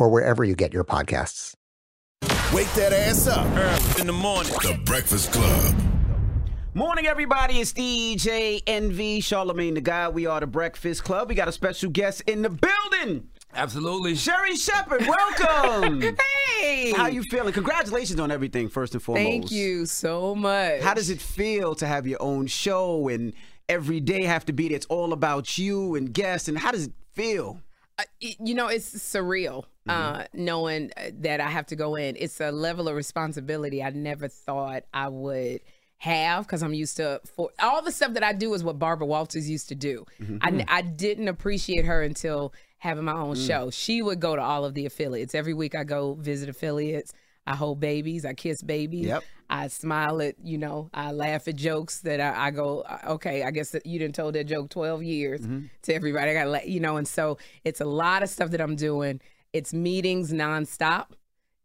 or wherever you get your podcasts. Wake that ass up early in the morning. The Breakfast Club. Morning, everybody. It's DJ Envy, Charlamagne tha God. We are the Breakfast Club. We got a special guest in the building. Absolutely. Sherri Shepherd, welcome. hey. How you feeling? Congratulations on everything, first and foremost. Thank you so much. How does it feel to have your own show and every day have to be there? It's all about you and guests. And how does it feel? You know, it's surreal uh, knowing uh, that I have to go in. It's a level of responsibility I never thought I would have because I'm used to for all the stuff that I do is what Barbara Walters used to do. I, I didn't appreciate her until having my own show. She would go to all of the affiliates every week. I go visit affiliates. I hold babies. I kiss babies. Yep. I smile at, you know, I laugh at jokes that I, I go, uh, okay, I guess that you didn't told that joke 12 years to everybody. I got to let, you know, and so it's a lot of stuff that I'm doing. It's meetings nonstop.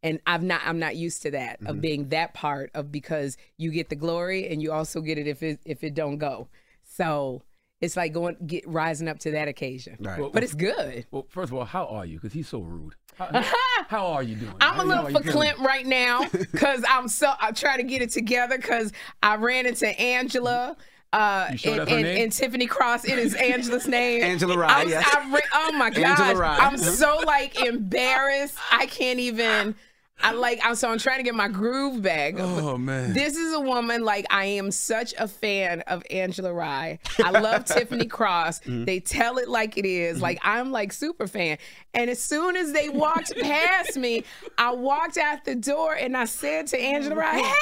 And I've not, I'm not used to that of being that part of because you get the glory and you also get it if it, if it don't go. So it's like going, get rising up to that occasion. Right. But it's good. Well, first of all, how are you? Because he's so rude. How, how are you doing? I'm How- a little how are verklempt right now because I'm so I try to get it together because I ran into Angela. Uh, You sure and, and, and Tiffany Cross. It is Angela's name. Angela Rye, I'm- yes. I re- oh my Angela god! I'm so like embarrassed. I can't even. I like. I'm so I'm trying to get my groove back. Oh, man. This is a woman like I am such a fan of Angela Rye. I love Tiffany Cross. Mm-hmm. They tell it like it is. Like I'm like super fan. And as soon as they walked past me, I walked out the door and I said to Angela Rye, "Hey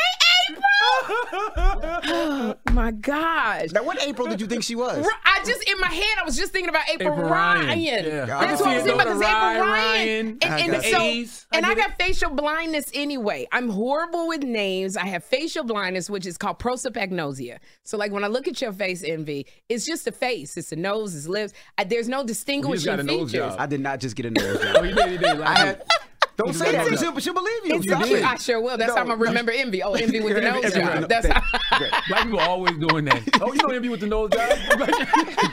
Oh my gosh. Now, what April did you think she was? I just in my head, I was just thinking about April, April Ryan. Ryan. Yeah. That's I what I was thinking about. Because April Ryan, Ryan, Ryan, and, I and got so, A's. And I get got facial blindness anyway. I'm horrible with names. I have facial blindness, which is called prosopagnosia. So, like when I look at your face, envy, it's just a face. It's a nose, it's lips. I, there's no distinguishing got a nose features. I did not just get a nose job. Oh, you did, you did. I had. Don't say got that. a She'll, she'll believe you. It's Stop I sure will. That's No, how I'm gonna remember envy. Oh, envy with the nose Every- job. no, That's how. great. Black people are always doing that. Oh, you know envy with the nose job?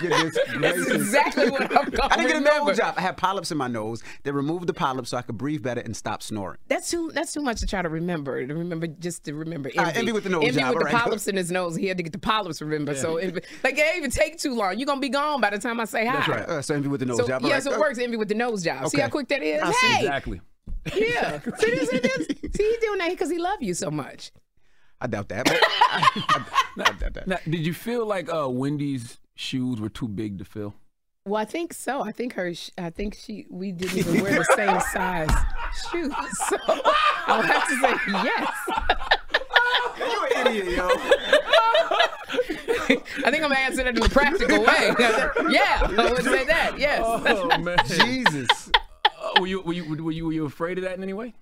Goodness That's exactly what I'm gonna I didn't get a remember. nose job. I had polyps in my nose. They removed the polyps so I could breathe better and stop snoring. That's too. That's too much to try to remember. To remember, just to remember. Envy, Uh, envy with the nose Envy job, with the all right. polyps in his nose. He had to get the polyps. Remember, so envy, like it didn't even take too long. You're gonna be gone by the time I say hi. That's right. Uh, so envy with the nose So job. Yes, yeah, right. so it Uh, works. Envy with the nose job. See how quick that is. Hey, exactly. Yeah. See this? This? See he doing that because he love you so much. I doubt that. But I, I, I doubt that. Now, did you feel like uh, Wendy's shoes were too big to fill? Well, I think so. I think her. sh- I think she. We didn't even wear the same size shoes. So I'll have to say yes. You an idiot, yo. I think I'm answering it in a practical way. yeah, I would say that. Yes. Oh man, Jesus. Were you were you were you were you afraid of that in any way?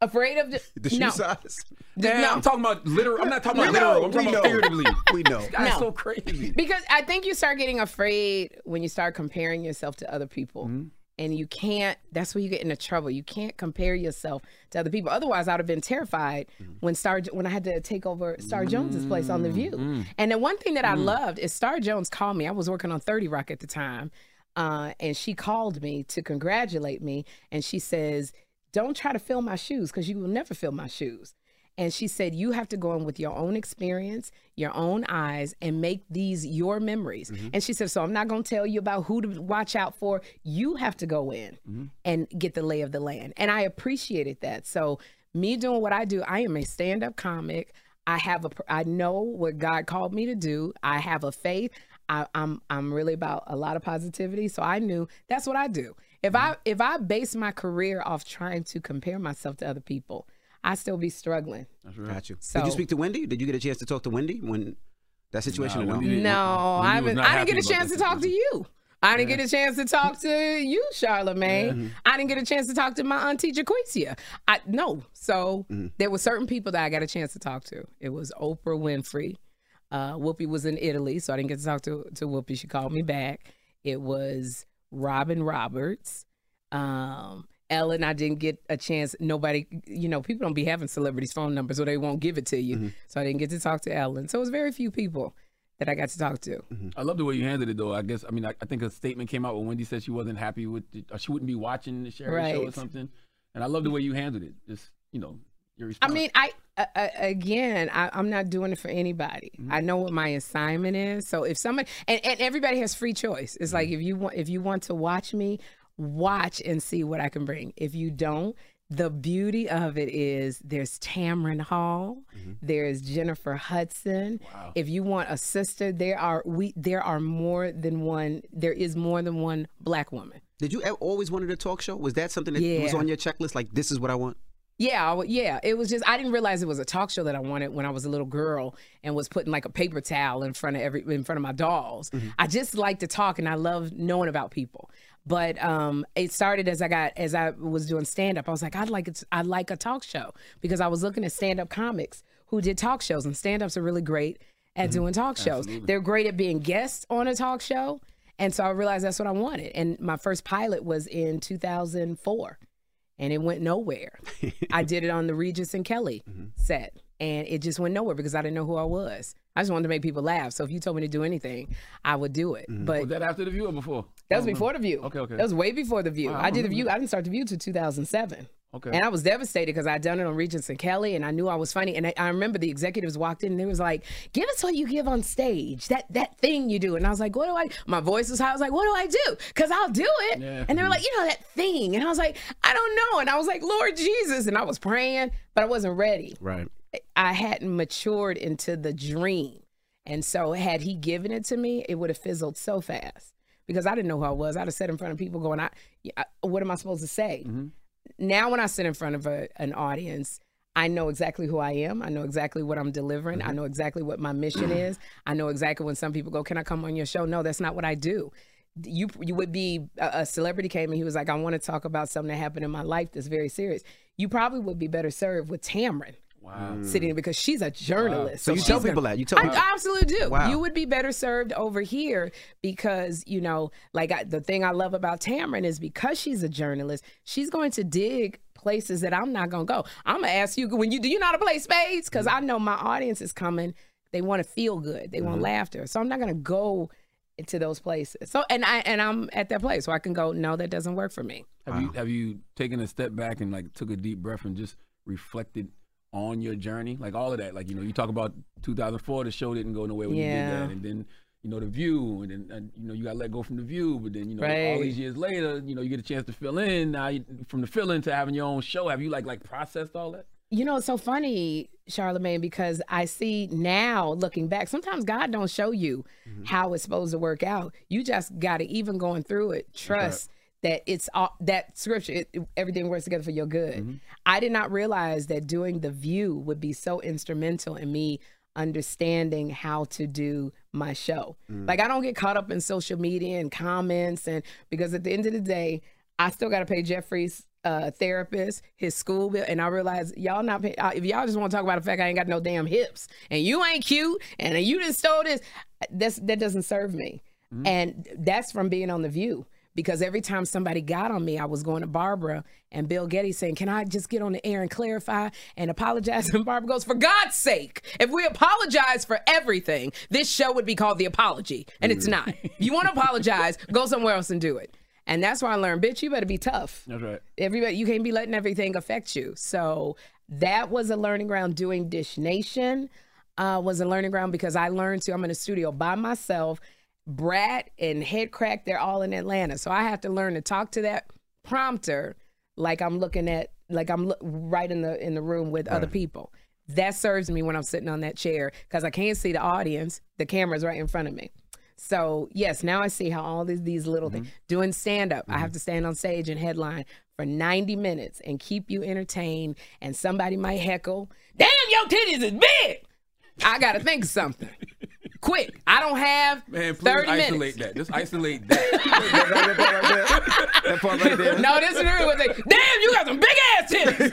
Afraid of the, The shoe no. size. Yeah, no. I'm talking about literal. I'm not talking about know, literal. I'm we talking about know. figuratively. We know. That's No. so crazy. Because I think you start getting afraid when you start comparing yourself to other people. Mm-hmm. And you can't, that's where you get into trouble. You can't compare yourself to other people. Otherwise, I would have been terrified mm-hmm. when Star when I had to take over Star Jones's place on The View. Mm-hmm. And the one thing that I loved is Star Jones called me. I was working on 30 Rock at the time. Uh, and she called me to congratulate me. And she says, Don't try to fill my shoes because you will never fill my shoes. And she said, You have to go in with your own experience, your own eyes, and make these your memories. And she said, So I'm not going to tell you about who to watch out for. You have to go in and get the lay of the land. And I appreciated that. So, me doing what I do, I am a stand up comic. I have a, I know what God called me to do. I have a faith. I, I'm, I'm really about a lot of positivity. So I knew that's what I do. If I, if I base my career off trying to compare myself to other people, I still be struggling. Got you. So- Did you speak to Wendy? Did you get a chance to talk to Wendy when that situation? Nah, no? Wendy didn't- No, Wendy I was haven't. I didn't get a chance to talk to you. I didn't get a chance to talk to you, Charlamagne. I didn't get a chance to talk to my auntie Jaquicia. I no. So mm-hmm. there were certain people that I got a chance to talk to. It was Oprah Winfrey. Uh, Whoopi was in Italy, so I didn't get to talk to to Whoopi. She called me back. It was Robin Roberts. Um, Ellen, I didn't get a chance. Nobody, you know, people don't be having celebrities' phone numbers or they won't give it to you. So I didn't get to talk to Ellen. So it was very few people that I got to talk to. I love the way you handled it, though. I guess I mean I, I think a statement came out when Wendy said she wasn't happy with, the, or she wouldn't be watching the Sherri show or something. And I love the way you handled it. Just you know, your I mean, I uh, again, I, I'm not doing it for anybody. I know what my assignment is. So if somebody and, and everybody has free choice. It's like if you want if you want to watch me, watch and see what I can bring. If you don't, the beauty of it is there's Tamron Hall, there's Jennifer Hudson. If you want a sister, there are we there are more than one. There is more than one black woman. Did you always wanted a talk show? Was that something that was on your checklist? Like, this is what I want? Yeah, I w- yeah. It was just I didn't realize it was a talk show that I wanted when I was a little girl and was putting like a paper towel in front of every in front of my dolls. I just like to talk and I love knowing about people. But um, it started as I got as I was doing stand up. I was like, I'd like it. I'd like a talk show because I was looking at stand up comics who did talk shows and stand ups are really great at doing talk shows. They're great at being guests on a talk show. And so I realized that's what I wanted. And my first pilot was in 2004 and it went nowhere. I did it on the Regis and Kelly mm-hmm. set, and it just went nowhere because I didn't know who I was. I just wanted to make people laugh. So if you told me to do anything, I would do it. Mm-hmm. But was that after the view or before? that was before the View. Okay, okay. That was way before the View. Wow, I I did the View. that. I didn't start the View till 2007. Okay. And I was devastated because I'd done it on Regis and Kelly, and I knew I was funny. And I, I remember the executives walked in and they was like, "Give us what you give on stage, that that thing you do." And I was like, "What do I?" My voice was high. I was like, "What do I do?" Because I'll do it. Yeah. And they were like, "You know that thing," and I was like, "I don't know." And I was like, "Lord Jesus," and I was praying, but I wasn't ready. Right. I hadn't matured into the dream. And so had he given it to me, it would have fizzled so fast because I didn't know who I was. I'd have sat in front of people going, I, I- what am I supposed to say? Mm-hmm. Now when I sit in front of a, an audience, I know exactly who I am. I know exactly what I'm delivering. Mm-hmm. I know exactly what my mission is. I know exactly when some people go, "Can I come on your show?" No, that's not what I do. You you would be a, a celebrity came and he was like, "I want to talk about something that happened in my life that's very serious." You probably would be better served with Tamron Wow. Mm. sitting there because she's a journalist. So you she's tell gonna- people that. You tell I, people. I absolutely do. Wow. You would be better served over here because you know, like I, the thing I love about Tamron is because she's a journalist, she's going to dig places that I'm not gonna go. I'm gonna ask you when you do you know how to play spades because I know my audience is coming. They want to feel good. They want mm-hmm. laughter. So I'm not gonna go into those places. So and I and I'm at that place where I can go. No, that doesn't work for me. Have you have you taken a step back and like took a deep breath and just reflected on your journey, like all of that? Like you know, you talk about 2004, the show didn't go nowhere when you did that, and then you know the View, and then and, you know you got let go from the View, but then you know all these years later, you know you get a chance to fill in. Now you, from the fill in to having your own show, have you like like processed all that? You know, it's so funny, Charlamagne, because I see now looking back, sometimes God don't show you mm-hmm. how it's supposed to work out. You just got to, even going through it, trust that it's all that scripture, it, everything works together for your good. I did not realize that doing The View would be so instrumental in me understanding how to do my show. Like, I don't get caught up in social media and comments, and because at the end of the day, I still got to pay Jeffrey's uh, therapist, his school bill, and I realize y'all not pay, uh, if y'all just want to talk about the fact I ain't got no damn hips and you ain't cute and you just stole this, that's that doesn't serve me, and that's from being on the View. Because every time somebody got on me, I was going to Barbara and Bill Geddie saying, Can I just get on the air and clarify and apologize? And Barbara goes, For God's sake, if we apologize for everything, this show would be called The Apology. And it's not. You want to apologize, go somewhere else and do it. And that's why I learned, bitch, you better be tough That's right. everybody you can't be letting everything affect you so that was a learning ground doing dish nation uh, was a learning ground because i learned to i'm in a studio by myself brat and Headkrack they're all in atlanta. So i have to learn to talk to that prompter like i'm looking at like i'm lo- right in the in the room with other people. That serves me when i'm sitting on that chair because i can't see the audience. The camera's right in front of me. So yes, now I see how all these these little things mm-hmm. doing stand up. I have mm-hmm. to stand on stage and headline for 90 minutes and keep you entertained. And somebody might heckle, "Damn, your titties is big." I got to think of something quick. I don't have Man, please 30 isolate minutes. that. Just isolate that. that part right there. No, this is really what they. Damn, you got some big ass titties.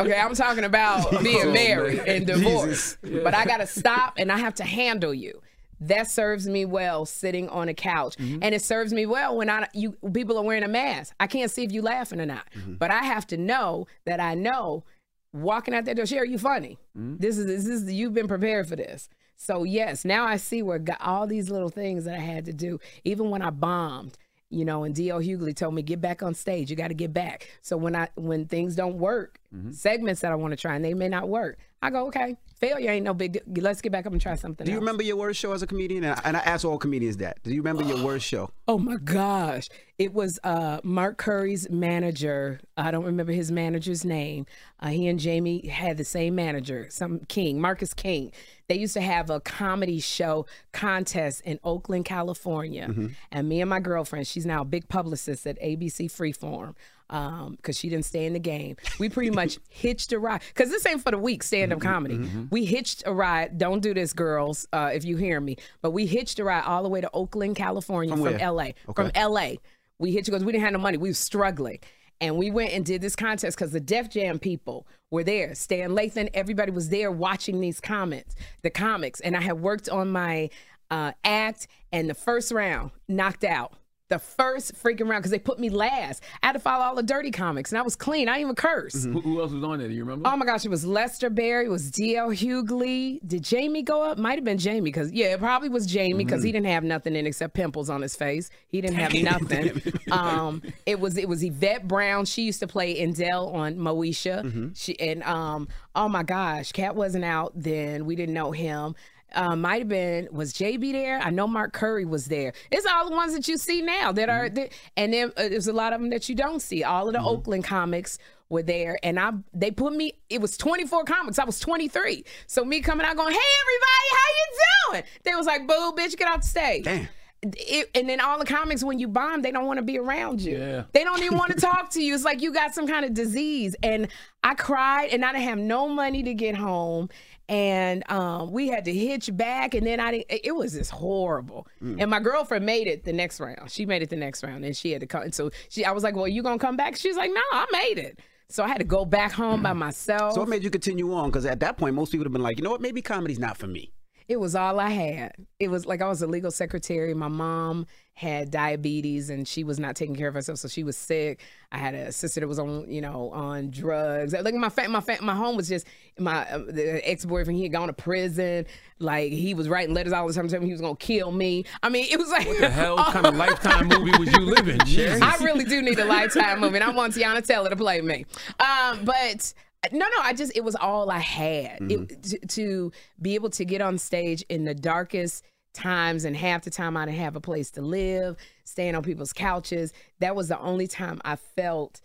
okay, I'm talking about being oh, married and divorced, but I got to stop and I have to handle you. That serves me well sitting on a couch, mm-hmm. and it serves me well when I you people are wearing a mask. I can't see if you laughing or not, mm-hmm. but I have to know that I know walking out that door. Sherri, you funny. Mm-hmm. This is this is you've been prepared for this. So yes, now I see where got all these little things that I had to do, even when I bombed you know, and D.L. Hughley told me, get back on stage. You got to get back. So when I when things don't work, segments that I want to try and they may not work, I go, okay, failure ain't no big deal. Let's get back up and try something Do you else. remember your worst show as a comedian? And I, and I ask all comedians that. Do you remember your worst show? Oh my gosh. It was uh, Mark Curry's manager. I don't remember his manager's name. Uh, he and Jamie had the same manager, some King, Marcus King. They used to have a comedy show contest in Oakland, California. Mm-hmm. And me and my girlfriend, she's now a big publicist at ABC Freeform um, because she didn't stay in the game. We pretty much hitched a ride because this ain't for the weak stand up mm-hmm. comedy. Mm-hmm. We hitched a ride. Don't do this, girls, uh, if you hear me. But we hitched a ride all the way to Oakland, California From from? LA. From LA. We hitched because we didn't have no money. We was struggling. And we went and did this contest because the Def Jam people were there. Stan Lathan, everybody was there watching these comments, the comics. And I had worked on my uh, act, and the first round knocked out. The first freaking round because they put me last. I had to follow all the dirty comics, and I was clean. I didn't even curse. who, who else was on there? Do you remember? Oh my gosh, it was Lester Barrie, it was D.L. Hughley. Did Jamie go up? Might have been Jamie because yeah, it probably was Jamie because he didn't have nothing in except pimples on his face. He didn't have nothing. um, it was it was Yvette Brown. She used to play Indell on Moesha. She and um, oh my gosh, Katt wasn't out then. We didn't know him. Uh, might have been was JB there? I know Mark Curry was there. It's all the ones that you see now that are, that, and then uh, there's a lot of them that you don't see. All of the Oakland comics were there, and I they put me. It was 24 comics. I was 23. So me coming out going, "Hey everybody, how you doing?" They was like, "Boo, bitch, get off the stage." Damn. it, and then all the comics when you bomb they don't want to be around you Yeah. they don't even want to talk to you it's like you got some kind of disease and i cried and i didn't have no money to get home and um, we had to hitch back and then i didn't, it was just horrible and my girlfriend made it the next round she made it the next round and she had to come and so she i was like well you gonna come back she's like no i made it so i had to go back home by myself So what made you continue on? Because at that point, most people would have been like, you know what, maybe comedy's not for me. It was all I had. It was like I was a legal secretary. My mom had diabetes and she was not taking care of herself, so she was sick. I had a sister that was on, you know, on drugs. Like my fa- my fa- my home was just my uh, the ex boyfriend. He had gone to prison. Like he was writing letters all the time telling me he was gonna kill me. I mean, it was like What the hell kind of lifetime movie was you living, Sherri? I really do need a lifetime movie. and I want Teyana Taylor to play me. Um, but no, no, I just it was all I had it, to, to be able to get on stage in the darkest times and half the time I didn't have a place to live, staying on people's couches. That was the only time I felt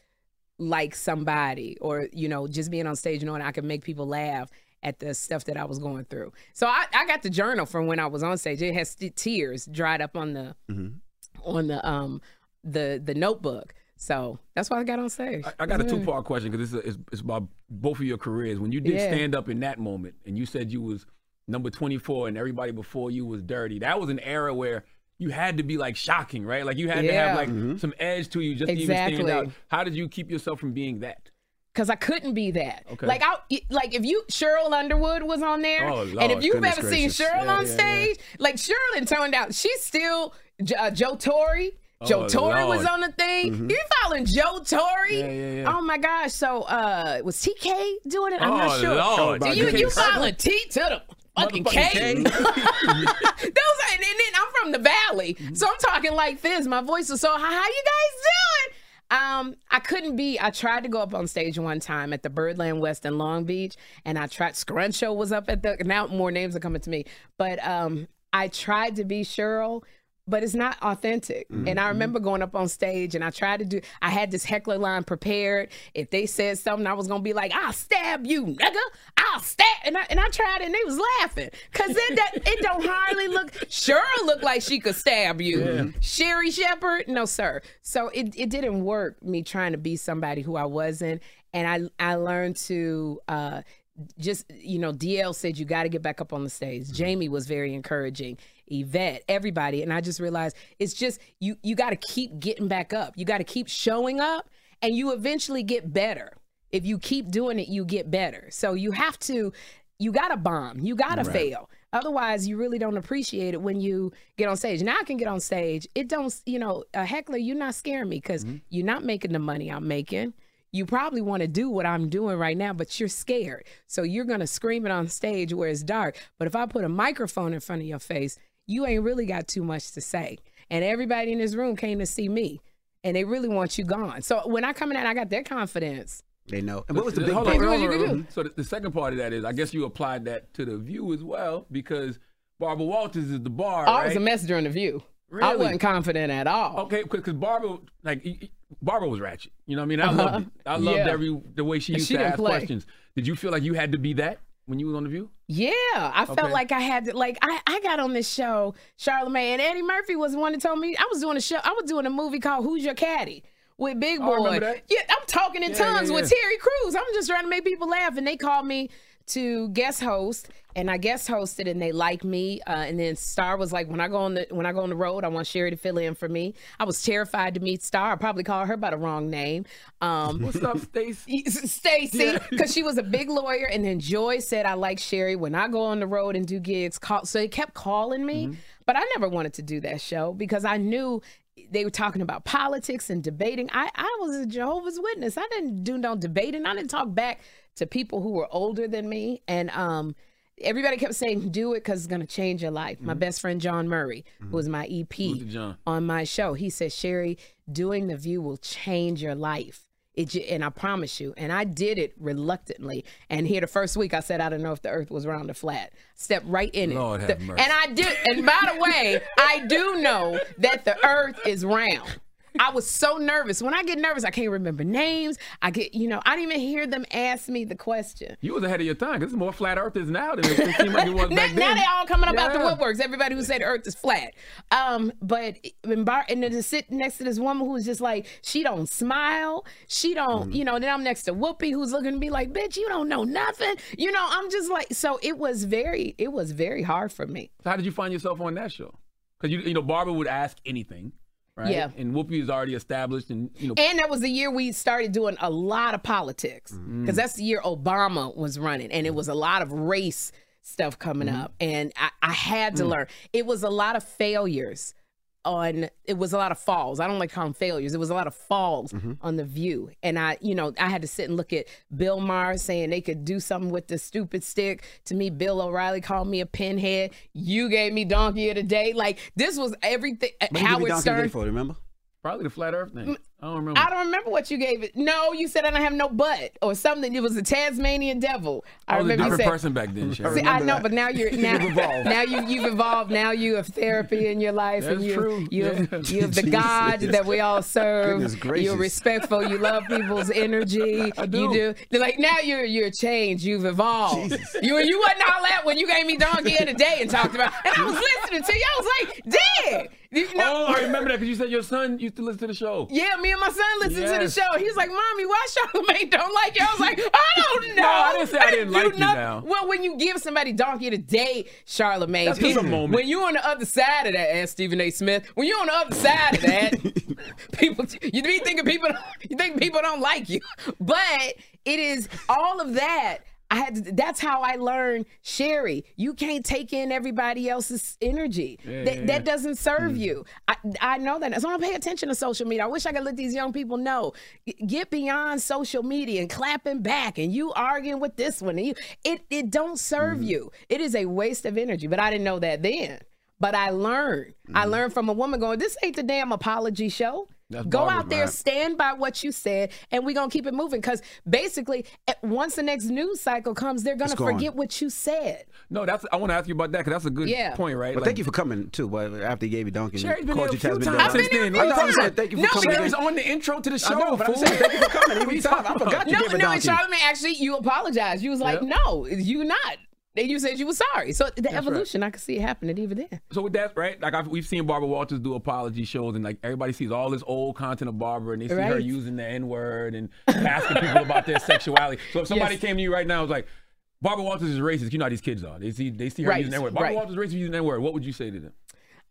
like somebody, or you know, just being on stage knowing I could make people laugh at the stuff that I was going through. So I, I got the journal from when I was on stage. It has st- tears dried up on the on the um the the notebook. So that's why I got on stage. I, I got a two part question because it's, it's, it's about both of your careers. When you did Yeah. stand up in that moment and you said you was number 24 and everybody before you was dirty, that was an era where you had to be like shocking, right? Like you had to have like some edge to you just to even stand out. How did you keep yourself from being that? Cause I couldn't be that. Okay. Like I like if you Sheryl Underwood was on there, Oh, and if you've ever gracious. seen Sheryl Yeah, on yeah, stage, like Sheryl and turned out she's still uh, Joe Torry. Joe Oh, Torre was on the thing. You following Joe Torry? Yeah, yeah, yeah. Oh my gosh! So uh, was TK doing it? I'm Oh, not sure. Lord. Do you TK you Circle? following T to the fucking K? K. Those are, and then I'm from the valley, Mm-hmm. so I'm talking like this. My voice is so high. How you guys doing? Um, I couldn't be. I tried to go up on stage one time at the Birdland West in Long Beach, and I tried. Scruncho was up at the. Now more names are coming to me, but um, I tried to be Sheryl. But it's not authentic. And I remember going up on stage and I tried to do, I had this heckler line prepared. If they said something, I was going to be like, I'll stab you, nigga. I'll stab. And I, and I tried and they was laughing. Because it, that, it don't hardly look, sure look like she could stab you. Sherri Shepherd? No, sir. So it, it didn't work, me trying to be somebody who I wasn't. And I, I learned to, uh, just you know dl said you got to get back up on the stage jamie was very encouraging yvette everybody. And i just realized it's just you you got to keep getting back up. You got to keep showing up and you eventually get better. If you keep doing it you get better. So you have to you got to bomb. You got to fail. Otherwise you really don't appreciate it when you get on stage. Now i can get on stage. It don't you know a heckler you're not scaring me because mm-hmm. you're not making the money i'm making. You probably want to do what I'm doing right now, but you're scared. So you're going to scream it on stage where it's dark. But if I put a microphone in front of your face, you ain't really got too much to say. And everybody in this room came to see me, and they really want you gone. So when I come in and I got their confidence, They know. And what was the big Hold part? on, What hold on, hold on. So the, the second part of that is, I guess you applied that to the View as well because Barbara Walters is the bar, I right? was a messenger in the view. I wasn't confident at all. Okay, because Barbara, like y- y- Barbara was ratchet. You know what I mean? I loved uh-huh. it. I loved Yeah. every the way she used she to ask play. questions. Did you feel like you had to be that when you was on the View? Yeah, I felt like I had to. Like I, I got on this show, Charlamagne, and Eddie Murphy was the one that told me I was doing a show. I was doing a movie called Who's Your Caddy with Big Oh, Boy. that. Yeah, I'm talking in Yeah, yeah, tongues with. Terry Crews. I'm just trying to make people laugh, and they called me to guest host, and I guest hosted, and they liked me. Uh, and then Star was like, when I go on the when I go on the road, I want Sherri to fill in for me. I was terrified to meet Star. I probably called her by the wrong name. Um, What's up, Stacy? Stacy, because she was a big lawyer, and then Joy said I like Sherri when I go on the road and do gigs. Call, so they kept calling me, but I never wanted to do that show because I knew they were talking about politics and debating. I, I was a Jehovah's Witness. I didn't do no debating. I didn't talk back to people who were older than me, and um. Everybody kept saying, "Do it because it's gonna change your life." My best friend John Murray, who was my EP on my show. He said, Sherri, doing the view will change your life. It, and I promise you. And I did it reluctantly. And here, the first week, I said, I don't know if the earth was round or flat. Step right in Lord it. have The- mercy. and I did. And by the way, I do know that the earth is round. I was so nervous. When I get nervous, I can't remember names. I get, you know, I didn't even hear them ask me the question. You was ahead of your time. 'cause There's more flat earthers now than it seemed like it was now, back now then. they all coming up out the woodworks. Everybody who said Earth is flat. Um, but bar, and then to sit next to this woman who's just like she don't smile. She don't, Mm-hmm. you know. Then I'm next to Whoopi who's looking to be like, bitch, you don't know nothing. You know, I'm just like, so it was very, it was very hard for me. So how did you find yourself on that show? Because you, you know, Barbara would ask anything, right? Yeah. And Whoopi is already established, and you know, And that was the year we started doing a lot of politics because Mm-hmm. that's the year Obama was running, and it was a lot of race stuff coming Mm-hmm. up, and I, I had Mm. to learn. It was a lot of failures on. It was a lot of falls. I don't like calling failures. It was a lot of falls Mm-hmm. on the View, and I, you know, I had to sit and look at Bill Maher saying they could do something with the stupid stick. To me, Bill O'Reilly called me a pinhead. You gave me donkey of the day. Like this was everything. What did you Howard Donkey Stern. For? Remember? probably the flat Earth thing. I don't remember. I don't remember what you gave it. No, you said I don't have no butt or something. It was a Tasmanian devil. I, I was a remember you different said. person back then. Sharon. See, I know, but now you're now You've evolved. now you you've evolved. Now you have therapy in your life, and you true. you have, Yeah. you have the God that we all serve. You're respectful. You love people's energy. I do. You do. They're like now you're you're changed. You've evolved. You you wasn't all that when you gave me donkey in the day and talked about. And I was listening to you. I was like, dang. You know, Oh, I remember that because you said your son used to listen to the show. yeah, me and my son listened to the show. He's like, "Mommy, why Charlamagne don't like you?" I was like, "I don't know." No, I didn't say I didn't like you nothing. now. Well, when you give somebody donkey of the day, Charlamagne, That's just a moment. when you're on the other side of that, ask Stephen A. Smith. When you're on the other side of that, people, you be thinking people, you think people don't like you, but it is all of that. I had to, that's how I learned, Sherri. You can't take in everybody else's energy. Yeah, that, yeah, that doesn't serve mm. you. I, I know that. So I don't pay attention to social media. I wish I could let these young people know. Get beyond social media and clapping back and you arguing with this one and you it it don't serve mm-hmm. you. It is a waste of energy. But I didn't know that then. But I learned. I mm-hmm. learned from a woman going, This ain't the damn apology show. That's Go out there, right? stand by what you said, and we're gonna keep it moving. Because basically, eh, once the next news cycle comes, they're gonna It's forget what you said. No, that's. I want to ask you about that because that's a good Yeah. point, right? But Like, thank you for coming too. But after he gave you Donkey, Sherri's been called here a few times Devil. since then. I've been here a I know, few I'm saying thank you for No, coming. Sherri's in. on the intro to the show. I know, but I'm saying thank you for coming. Every time I forgot you No, gave a no, Donkey. and Charlamagne actually you apologized. You was like, Yeah. no, you not. And you said you were sorry. So the evolution, I could see it happening even then. So with that, right? Like I've, we've seen Barbara Walters do apology shows, and like everybody sees all this old content of Barbara, and they see her using the N word and asking people about their sexuality. So if somebody Yes. came to you right now, and was like, Barbara Walters is racist. You know how these kids are. They see they see her Right, using the N word. Barbara right. Walters is racist using the N word. What would you say to them?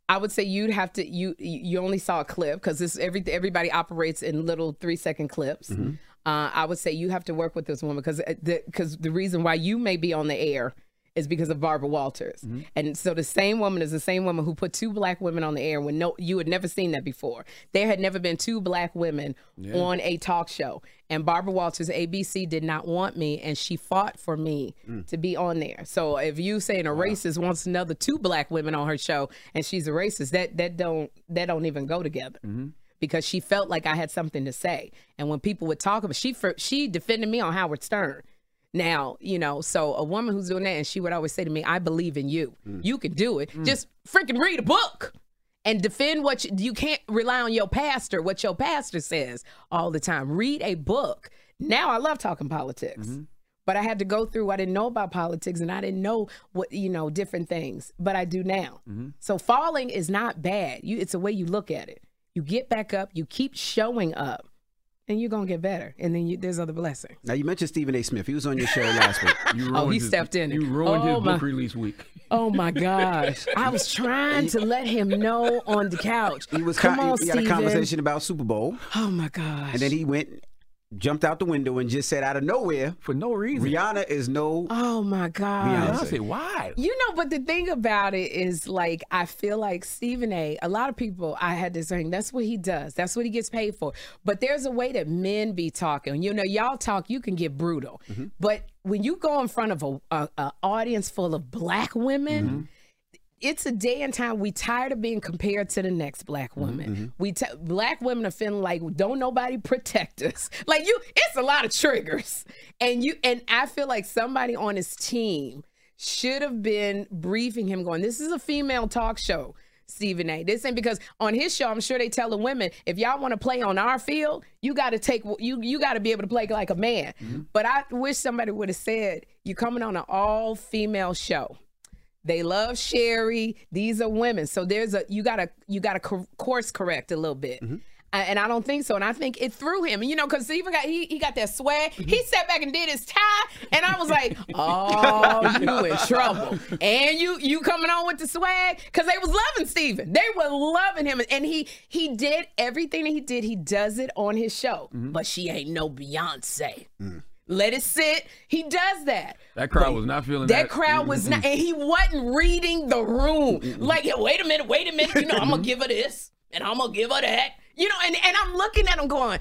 I would say you'd have to you you only saw a clip because this every everybody operates in little three second clips. Mm-hmm. Uh, I would say you have to work with this woman because the because the reason why you may be on the air is because of Barbara Walters, Mm-hmm. and so the same woman is the same woman who put two black women on the air when no you had never seen that before. There had never been two black women on a talk show, and Barbara Walters ABC did not want me, and she fought for me Mm. to be on there. So if you saying a racist wants another two black women on her show, and she's a racist, that that don't that don't even go together. Because she felt like I had something to say, and when people would talk about, she she defended me on Howard Stern. Now, you know, so a woman who's doing that, and she would always say to me, I believe in you. Mm. You can do it. Mm. Just freaking read a book and defend what you, you can't rely on your pastor, what your pastor says all the time. Read a book. Now I love talking politics. Mm-hmm. But I had to go through, I didn't know about politics and I didn't know what, you know, different things, but I do now. Mm-hmm. So falling is not bad. You, it's a way you look at it. You get back up, you keep showing up, and you're going to get better. And then you, there's other blessings. Now you mentioned Stephen A. Smith. He was on your show last week. You Oh, he his- stepped in. You ruined Oh, his my- book release week. Oh my gosh. I was trying to let him know on the couch. He was Come on, he had a conversation about Super Bowl, Oh my gosh. and then he went, jumped out the window, and just said out of nowhere, For no reason. Rihanna is no. Oh my gosh. Beyonce. I say why? You know, but the thing about it is like I feel like Stephen A. A lot of people I had this thing. That's what he does. That's what he gets paid for. But there's a way that men be talking. You know, y'all talk. You can get brutal, mm-hmm. but when you go in front of a, a, a audience full of black women. Mm-hmm. It's a day and time we tired of being compared to the next black mm-hmm, woman. Mm-hmm. We t- black women are feeling like don't nobody protect us. Like you, it's a lot of triggers, and you and I feel like somebody on his team should have been briefing him, going, "This is a female talk show. Stephen A. This ain't because on his show, I'm sure they tell the women, if y'all want to play on our field, you got to take you you got to be able to play like a man. Mm-hmm. But I wish somebody would have said, "You're coming on an all female show." They love Sherri. These are women, so there's a you gotta you gotta co- course correct a little bit. Uh, And I don't think so. And I think it threw him. You know, because Stephen got he, he got that swag. Mm-hmm. He sat back and did his tie, and I was like, "Oh, you in trouble." And you you coming on with the swag because they was loving Stephen. They were loving him, and he he did everything that he did. He does it on his show, mm-hmm. but she ain't no Beyonce. Mm. Let it sit. He does that. That crowd was not feeling That that. crowd was not, and he wasn't reading the room. Like, wait a minute, wait a minute. You know, I'm gonna give her this, and I'm gonna give her that. You know, and, and I'm looking at him going,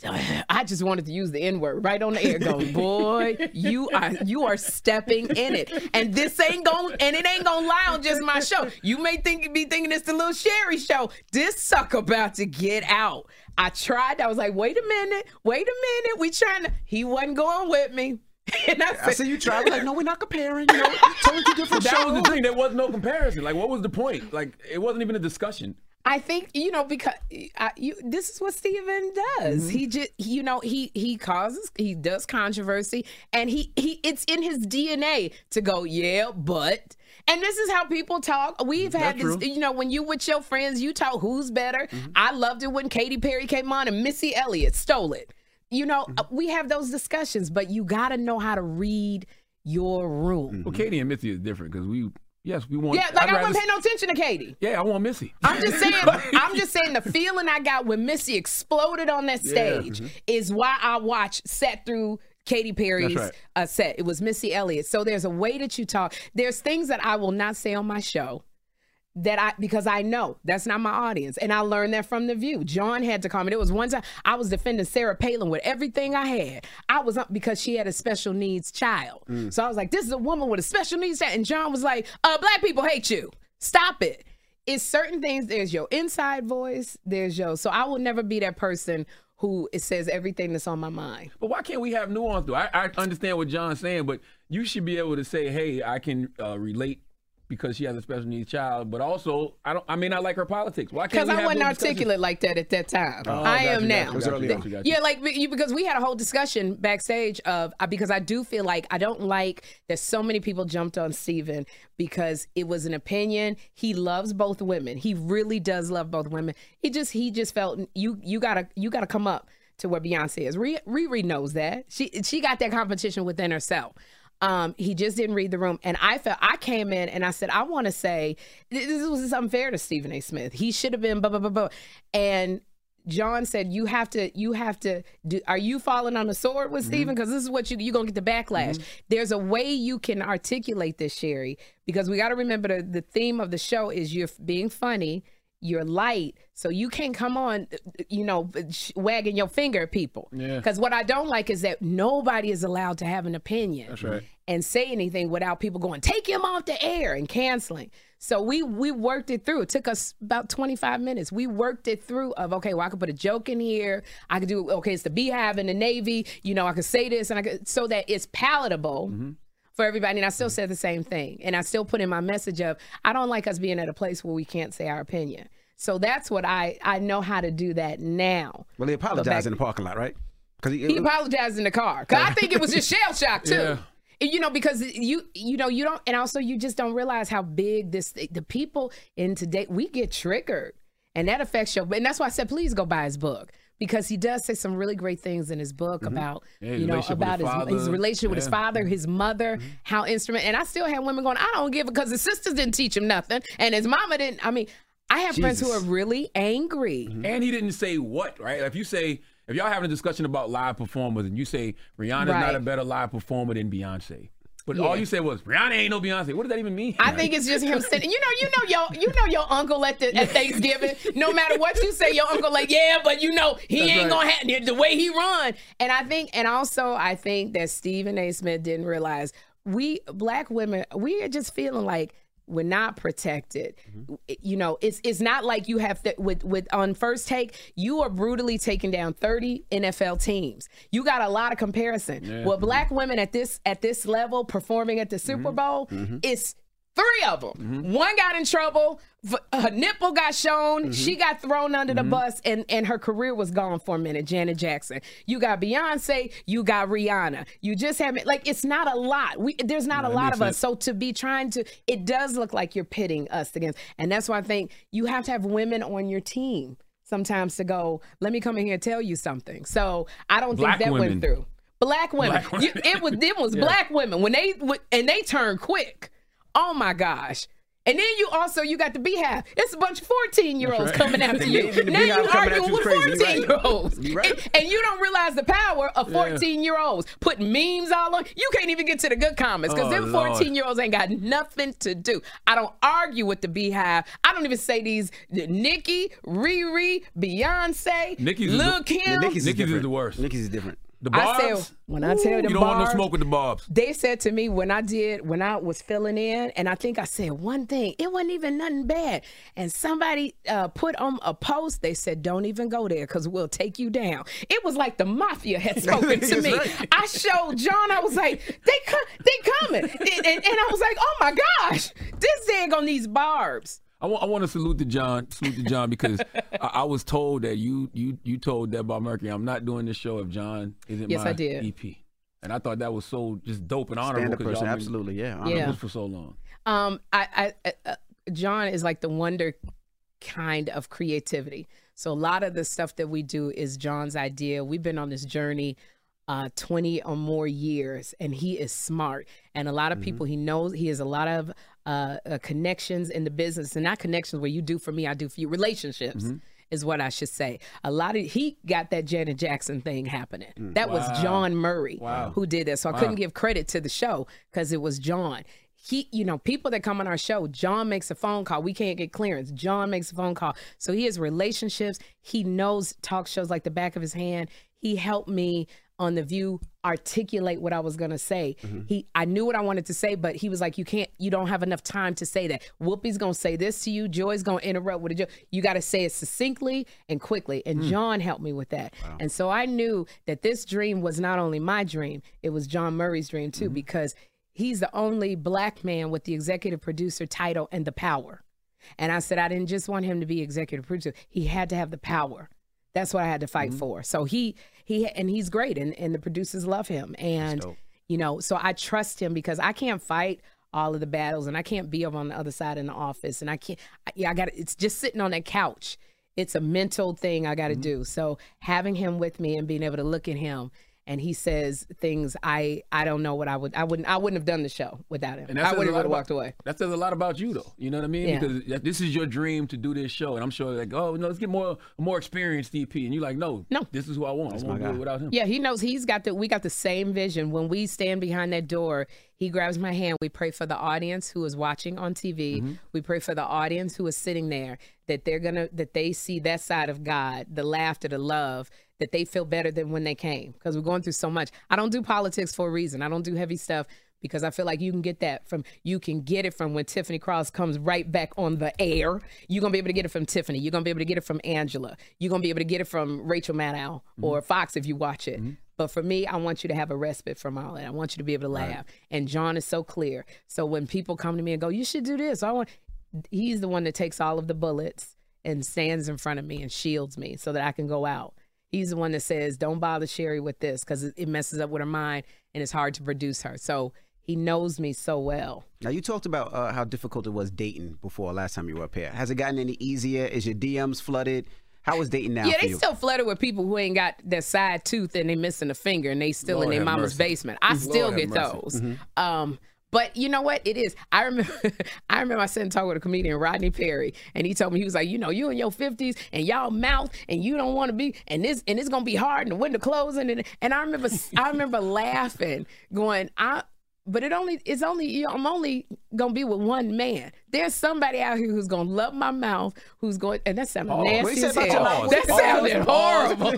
I just wanted to use the N word right on the air. Going, boy, you are you are stepping in it, and this ain't going and it ain't gonna lie on just my show. You may think be thinking it's the little Sherri show. This sucker about to get out. I tried. I was like, wait a minute, wait a minute. We trying to. He wasn't going with me. And I I said, said you tried. We're like, no, we're not comparing. You know, totally two different But that was the thing. There was no comparison. Like, what was the point? Like, it wasn't even a discussion. I think you know because I, you, this is what Stephen does. Mm-hmm. He just you know he he causes he does controversy and he he it's in his DNA to go yeah but and this is how people talk. We've had That's this true. you know when you with your friends you talk who's better. Mm-hmm. I loved it when Katy Perry came on and Missy Elliott stole it. You know Mm-hmm. uh, we have those discussions, but you got to know how to read your room. Well, Katy and Missy is different because we, yes, we want. Yeah, like I'd I was not paying no attention to Katy. Yeah, I want Missy. I'm just saying. I'm just saying the feeling I got when Missy exploded on that Yeah. stage is why I watched sat through Katy Perry's right. uh, set. It was Missy Elliott. So there's a way that you talk. There's things that I will not say on my show that I because I know that's not my audience, and I learned that from the View. John had to comment. It was one time I was defending Sarah Palin with everything I had. I was up because she had a special needs child. So I was like, "This is a woman with a special needs child," and John was like, "Uh, black people hate you. Stop it." It's certain things. There's your inside voice. There's your. So I will never be that person who it says everything that's on my mind. But why can't we have nuance though? I, I understand what John's saying, but you should be able to say, "Hey, I can uh, relate." Because she has a special needs child, but also I don't. I may not like her politics. Why can't Because I wasn't articulate like that at that time. Oh, I am you, now. got you, got you, got. Yeah, like you because we had a whole discussion backstage of because I do feel like I don't like that so many people jumped on Stephen because it was an opinion. He loves both women. He really does love both women. He just he just felt you you gotta you gotta come up to where Beyonce is. Re- Riri knows that she she got that competition within herself. Um, he just didn't read the room, and I felt I came in and I said I want to say this was unfair to Stephen A. Smith. He should have been blah blah blah blah, and John said, "You have to, you have to do. Are you falling on the sword with Stephen? Because this is what you you're gonna get the backlash. There's a way you can articulate this, Sherri, because we got to remember the the theme of the show is you're being funny, you're light, so you can't come on, uh, uh, you know, uh, wagging your finger at people. Yeah. Because what I don't like is that nobody is allowed to have an opinion That's right. and say anything without people going take him off the air and canceling. So we we worked it through. It took us about 25 minutes. We worked it through of okay, well I could put a joke in here. I could do okay, it's the BeyHive in the Navy. You know, I could say this and I could so that it's palatable. Mm-hmm. For everybody, and I still said the same thing, and I still put in my message of I don't like us being at a place where we can't say our opinion. So that's what I I know how to do that now. Well, he But back- apologized in the parking lot, right? Because he apologized in the car. 'Cause I think it was just shell shock too. Yeah. And, You know, because you you know you don't, and also you just don't realize how big this the people in today we get triggered, and that affects your. And that's why I said please go buy his book because he does say some really great things in his book mm-hmm. about Mm-hmm. Yeah, his you know relationship with about his his, father. his relationship with his father, his mm-hmm. mother, mm-hmm. how instrument. And I still have women going, I don't give it because his sisters didn't teach him nothing, and his mama didn't. I mean, I have friends who are really angry. And he didn't say what, right? If you say, if y'all having a discussion about live performers and you say Rihanna's Right. not a better live performer than Beyonce, but Yeah. all you said was Rihanna ain't no Beyonce. What does that even mean? I think it's just him sitting. You know, you know your you know your uncle at the at Thanksgiving. No matter what you say, your uncle like, yeah, but you know he That's ain't right. gonna have the way he run. And I think, and also I think that Stephen A. Smith didn't realize we black women we are just feeling like we're not protected. Mm-hmm. You know, it's it's not like you have to, with with on first take. You are brutally taking down thirty NFL teams. You got a lot of comparison. Yeah. Well, mm-hmm. black women at this at this level performing at the Super mm-hmm. Bowl, Mhm. it's Three of them. Mm-hmm. One got in trouble. Her nipple got shown. Mm-hmm. She got thrown under the bus, and, and her career was gone for a minute. Janet Jackson. You got Beyonce. You got Rihanna. You just haven't like it's not a lot. We there's not a lot of us. So to be trying to, it does look like you're pitting us against, and that's why I think you have to have women on your team sometimes to go. Let me come in here and tell you something. So I don't Black think that women. went through. Black women. Black You, it was it was Yeah. black women when they and they turned quick. Oh my gosh. And then you also you got the BeyHive. It's a bunch of 14 year olds right. coming after you. The Now you coming at arguing you with 14 right. year olds. You right. And, and you don't realize the power of 14 year olds putting memes all on. You can't even get to the good comments because Oh, them 14 year olds ain't got nothing to do. I don't argue with the BeyHive. I don't even say these Nicki, Riri, Beyonce, Nicki's is Lil the- Kim. Yeah, Nicki's is is different. the worst. Nicki's is different. The I said when I tell the you don't want no smoke with the barbs. they said to me when I did when I was filling in, and I think I said one thing. It wasn't even nothing bad, and somebody uh, put on a post. They said, "Don't even go there because we'll take you down." It was like the mafia had spoken to me. right. I showed Jawn. I was like, "They come, they coming," and, and, and I was like, "Oh my gosh, this dang on these barbs." I want, I want to salute to Jawn, salute to Jawn because I, I was told that you you you told Debmar-Mercury I'm not doing this show if Jawn isn't Yes, my I did. EP, and I thought that was so just dope and honorable. Stand up 'cause person, y'all been absolutely, yeah. doing Yeah. this for so long. Um, I, I, uh, Jawn is like the wonder kind of creativity. So a lot of the stuff that we do is Jawn's idea. We've been on this journey uh 20 or more years and he is smart and a lot of people he knows he has a lot of uh, uh connections in the business and not connections where you do for me I do for you relationships is what I should say a lot of he got that Janet Jackson thing happening that was Jawn Murray Wow. who did that so I couldn't give credit to the show because it was Jawn he, you know, people that come on our show, Jawn makes a phone call. We can't get clearance. Jawn makes a phone call. So he has relationships. He knows talk shows like the back of his hand. He helped me on the view articulate what I was gonna say. Mm-hmm. He I knew what I wanted to say, but he was like, You can't you don't have enough time to say that. Whoopi's gonna say this to you, Joy's gonna interrupt with a joke. You gotta say it succinctly and quickly. And hmm. Jawn helped me with that. And so I knew that this dream was not only my dream, it was Jawn Murray's dream too, mm-hmm. because he's the only black man with the executive producer title and the power. And I said I didn't just want him to be executive producer. He had to have the power. That's what I had to fight mm-hmm. for. So he he and he's great and, and the producers love him. And you know, so I trust him because I can't fight all of the battles and I can't be over on the other side in the office and I can't I, yeah, I got it's just sitting on that couch. It's a mental thing I got to mm-hmm. do. So having him with me and being able to look at him and he says things I I don't know what I would I wouldn't I wouldn't have done the show without him. And that I says a would have lot about- walked away. That says a lot about you, though. You know what I mean? Yeah. Because this is your dream to do this show, and I'm sure like, oh no, let's get more more experienced EP, and you're like, no, No. this is who I want. I won't do guy. it without him. Yeah, he knows he's got the we got the same vision. When we stand behind that door, he grabs my hand. We pray for the audience who is watching on TV. Mm-hmm. We pray for the audience who is sitting there that they're gonna that they see that side of God, the laughter, the love, that they feel better than when they came. Because we're going through so much. I don't do politics for a reason. I don't do heavy stuff because I feel like you can get that from you can get it from when Tiffany Cross comes right back on the air. You're gonna be able to get it from Tiffany. You're gonna be able to get it from Angela. You're gonna be able to get it from Rachel Maddow mm-hmm. or Fox if you watch it. Mm-hmm. But for me, I want you to have a respite from all that. I want you to be able to laugh. And Jawn is so clear. So when people come to me and go, "You should do this," I want. He's the one that takes all of the bullets and stands in front of me and shields me so that I can go out. He's the one that says, "Don't bother Sherri with this because it it messes up with her mind and it's hard to produce her." So he knows me so well. Now you talked about uh, how difficult it was dating before last time you were up here. Has it gotten any easier? Is your DMs flooded? How is dating now yeah, for they you? still flooded with people who ain't got their side tooth and they missing a finger and they still in their mama's mercy. basement. I still get mercy. those. Um, but you know what? It is. I remember. I remember I sat and talked with a comedian, Rodney Perry, and he told me he was like, you know, you in your fifties and y'all mouth and you don't want to be, and this and it's gonna be hard and the window closing and and I remember I remember laughing, going, I. But it only it's only you know, I'm only gonna be with one man. There's somebody out here who's gonna love my mouth, who's going and that sounded Oh, nasty as hell. That sounded horrible.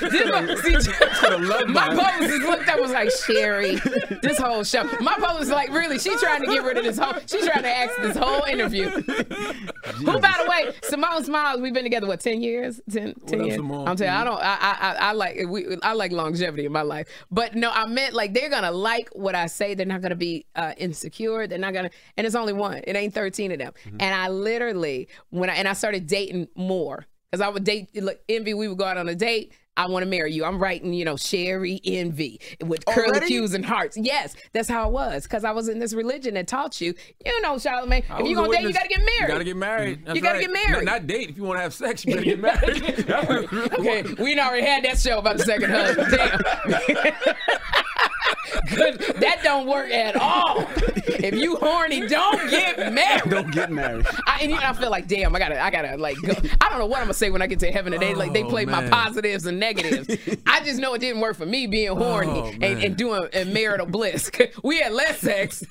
Pause. This one- see, my button. publicist looked up and was like, Sherri, this whole show. My publicist was like, really? She's trying to get rid of this whole, she's trying to ask this whole interview. Who, by the way, Simone Smalls, we've been together, what, 10 years? 10, 10 up, years? Simone? I'm telling you, I don't, I, I, I, like, we, I like longevity in my life. But no, I meant like they're going to like what I say. They're not going to be uh, insecure. They're not going to, and it's only one. It ain't 13 of them. And I literally, when I, and I started dating more, because I would date, look, Envy, we would go out on a date. I want to marry you. I'm writing, you know, Sherri Envy with oh, curly Already? Q's and hearts. Yes, that's how it was. Because I was in this religion that taught you, you know, Charlamagne, I if you're going to date, you got to get married. You gotta get married. That's You gotta right. get married. Not, not date. If you want to have sex, you better get married. Okay, we done already had that show about the second husband. Damn. Good. That don't work at all. If you horny, don't get married. Don't get married. I, and you know, I feel like, damn, I gotta, I gotta, like, go. I don't know what I'm gonna say when I get to heaven today. Like, they Oh, play my positives and negatives. I just know it didn't work for me being oh, horny Oh, and, man. and doing and marital bliss. We had less sex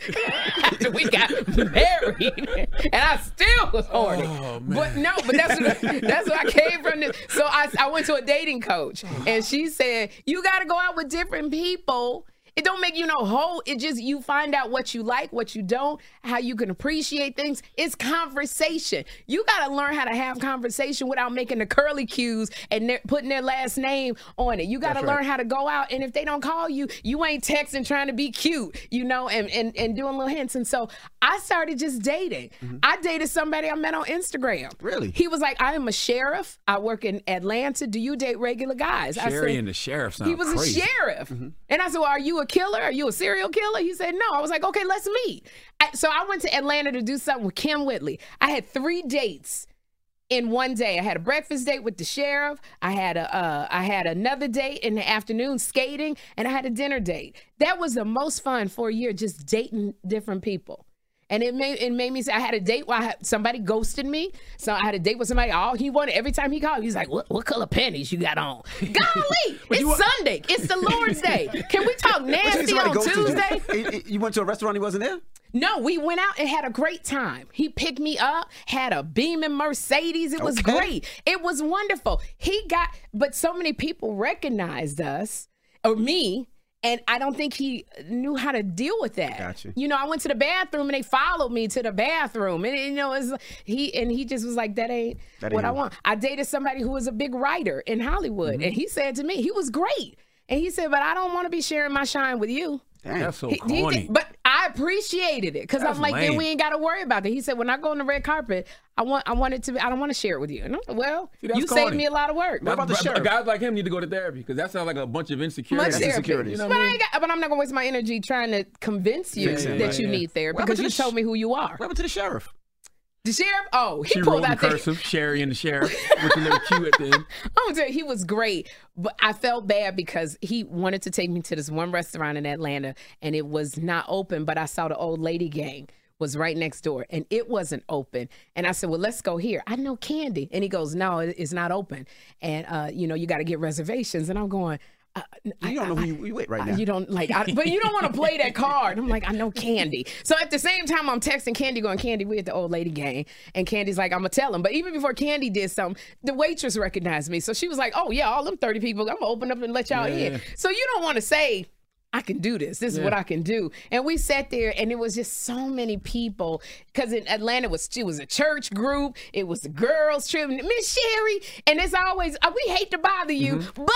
after we got married, and I still was horny. Oh, but no, but that's what, that's what I came from. This. So I, I went to a dating coach, and she said, "You got to go out with different people." It don't make you no whole. It just you find out what you like, what you don't, how you can appreciate things. It's conversation. You got to learn how to have conversation without making the curly cues and their, putting their last name on it. You got to learn how to go out, and if they don't call you, you ain't texting trying to be cute, you know, and and, and doing little hints. And so I started just dating. Mm-hmm. I dated somebody I met on Instagram. Really? He was like, "I am a sheriff. I work in Atlanta. Do you date regular guys?" I said, and the sheriff he was crazy. a sheriff. Mm-hmm. And I said, well, Are you a killer? Are you a serial killer? He said, No. I was like, Okay, let's meet. I- so I went to Atlanta to do something with Kym Whitley. I had three dates in one day. I had a breakfast date with the sheriff. I had a uh, I had another date in the afternoon skating, and I had a dinner date. That was the most fun for a year, just dating different people. And it made it made me say I had a date where had, somebody ghosted me. So I had a date with somebody. All he wanted every time he called, he's like, "What what color panties you got on?" Golly, it's Sunday. It's the Lord's Day. Can we talk nasty on you. Tuesday? You- you- You went to a restaurant, he wasn't there? No, we went out and had a great time. He picked me up, had a beaming Mercedes. It was Okay. great. It was wonderful. He got, but so many people recognized us or me. And I don't think he knew how to deal with that. Gotcha. You know, I went to the bathroom and they followed me to the bathroom, and you know, it's he and he just was like, "That ain't That what ain't I want." I dated somebody who was a big writer in Hollywood, mm-hmm. and he said to me, he was great, and he said, "But I don't want to be sharing my shine with you." Damn. That's so He- he corny. did- but I appreciated it because I'm That's like, then we ain't got to worry about it. He said, when I go on the red carpet, I want, I want it to, be, I don't want to share it with you. And I'm like, well, See, that's you saved me a lot of work. What about the But- but sheriff? Guys like him need to go to therapy because that sounds like a bunch of Much insecurities. therapy. insecurities. You know but, what I I mean? ain't got, but I'm not gonna waste my energy trying to convince you Fix it, that right, you yeah. need therapy because you to the told me who you are. What happened to the sheriff? The sheriff, oh, he She pulled out cursive, Sherri and the sheriff with the little Q at the end. I'm gonna tell you, he was great, but I felt bad because he wanted to take me to this one restaurant in Atlanta, and it was not open. But I saw the old lady gang was right next door, and it wasn't open. And I said, "Well, let's go here. I know Kandi," and he goes, "No, it's not open, and uh, you know you got to get reservations." And I'm going. Uh, I- You don't know who you, you with right now. You don't like, I, but you don't want to play that card. I'm like, I know Kandi. So at the same time, I'm texting Kandi, going, Kandi, we at the old lady gang, and Kandi's like, I'm gonna tell him. But even before Kandi did something, the waitress recognized me, so she was like, Oh yeah, all them 30 people, I'm gonna open up and let y'all in. So you don't want to say. I can do this. This is what I can do. And we sat there, and it was just so many people. Because in Atlanta, was it was a church group. It was a girls trip. Miss Sherri, and it's always uh, we hate to bother you, but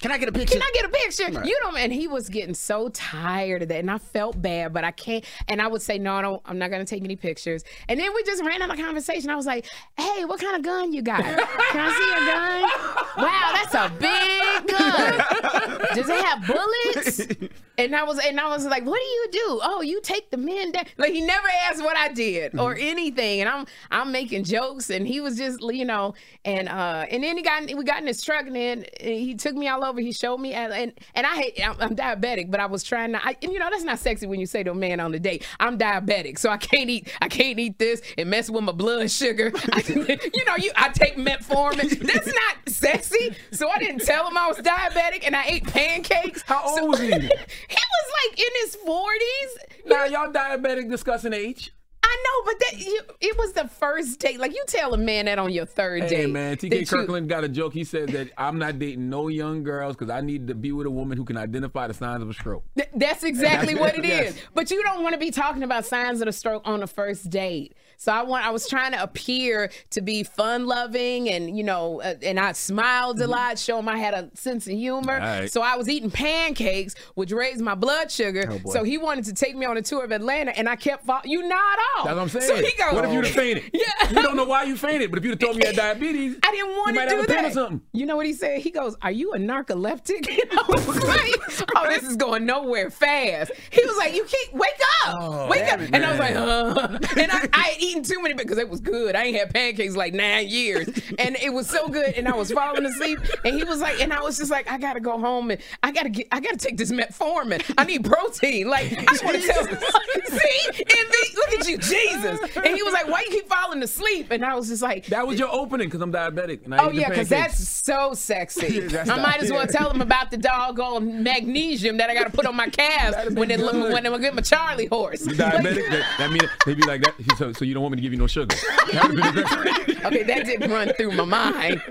Can I get a picture? can I get a picture? You know, and he was getting so tired of that, and I felt bad, but I can't. And I would say, no, I don't, I'm not gonna take any pictures. And then we just ran out of conversation. I was like, hey, what kind of gun you got? Can I see a gun? Wow, that's a big gun. Does it have bullets? And I was, and I was like, what do you do? Oh, you take the men down. Like he never asked what I did or anything, and I'm, I'm making jokes, and he was just, you know, and uh, and then he got, we got in his truck, and then he took me all over. He showed me, and and, and I hate, I'm, I'm diabetic, but I was trying to, I, and you know, that's not sexy when you say to a man on the date, I'm diabetic, so I can't eat, I can't eat this and mess with my blood sugar. I, you know, you, I take metformin. That's not sexy. So I didn't tell him I was diabetic, and I ate pancakes. How old So- was he? he was like in his 40s. Now y'all diabetic discussing age. I know, but that you, it was the first date. Like you tell a man that on your third Hey date. Hey man, TK you- Kirkland got a joke. He said that I'm not dating no young girls because I need to be with a woman who can identify the signs of a stroke. Th- That's exactly what it is. Yes. But you don't want to be talking about signs of a stroke on a first date. So I want I was trying to appear to be fun loving and you know uh, and I smiled a lot, show him I had a sense of humor. Right. So I was eating pancakes, which raised my blood sugar. Oh, so he wanted to take me on a tour of Atlanta, and I kept fo- you not off. That's what I'm saying. So he goes, what if you'd have fainted? Yeah. You don't know why you fainted, but if you'd have told me you had diabetes, I didn't want to do that. You know what he said? He goes, "Are you a narcoleptic?" And I was like, "Oh, this is going nowhere fast." He was like, "You can't wake up, wake up." And I was like, "Uh," and I, I eaten too many because it was good. I ain't had pancakes like nine years, and it was so good. And I was falling asleep, and he was like, and I was just like, "I gotta go home and I gotta get, I gotta take this metformin. I need protein." Like I want to tell, see, envy. Look at you, Jesus. And he was like, "Why you keep falling asleep?" And I was just like, That was your opening because I'm diabetic. And I Oh yeah, because that's so sexy. That's I might as well tell him about the doggone magnesium that I got to put on my calves when they look when they get my Charlie horse. Diabetic? that, that mean they'd be like that. So, so you don't want me to give you no sugar? That been okay, that didn't run through my mind.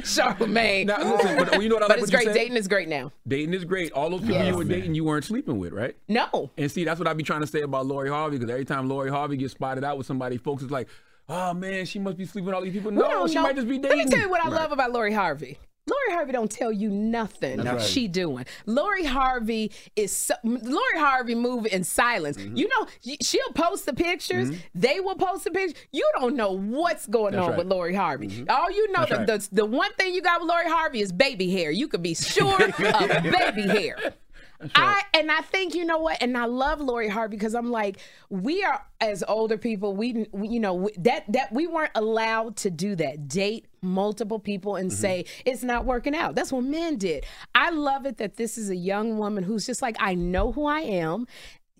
Charlamagne. Now, listen, but you know what I But like it's what great. said? Dating is great now. Dating is great. All those people Yes. you were dating, you weren't sleeping with, right? No. And see, that's what I be trying to say about Lori Harvey because every time Lori Harvey gets spotted out with somebody, folks is like, "Oh man, she must be sleeping with all these people." We No, she know. might just be dating. Let dating. me tell you what I Right. love about Lori Harvey. Lori Harvey don't tell you nothing right. she doing. Lori Harvey is so, Lori Harvey move in silence. Mm-hmm. You know, she'll post the pictures. They will post the pictures. You don't know what's going That's on right. with Lori Harvey. All you know, the, right. the the one thing you got with Lori Harvey is baby hair. You could be sure of baby hair. I and I think you know what, and I love Lori Harvey because I'm like, we are as older people, we, we you know we- that that we weren't allowed to do that, date multiple people and mm-hmm. say it's not working out. That's what men did. I love it that this is a young woman who's just like, I know who I am.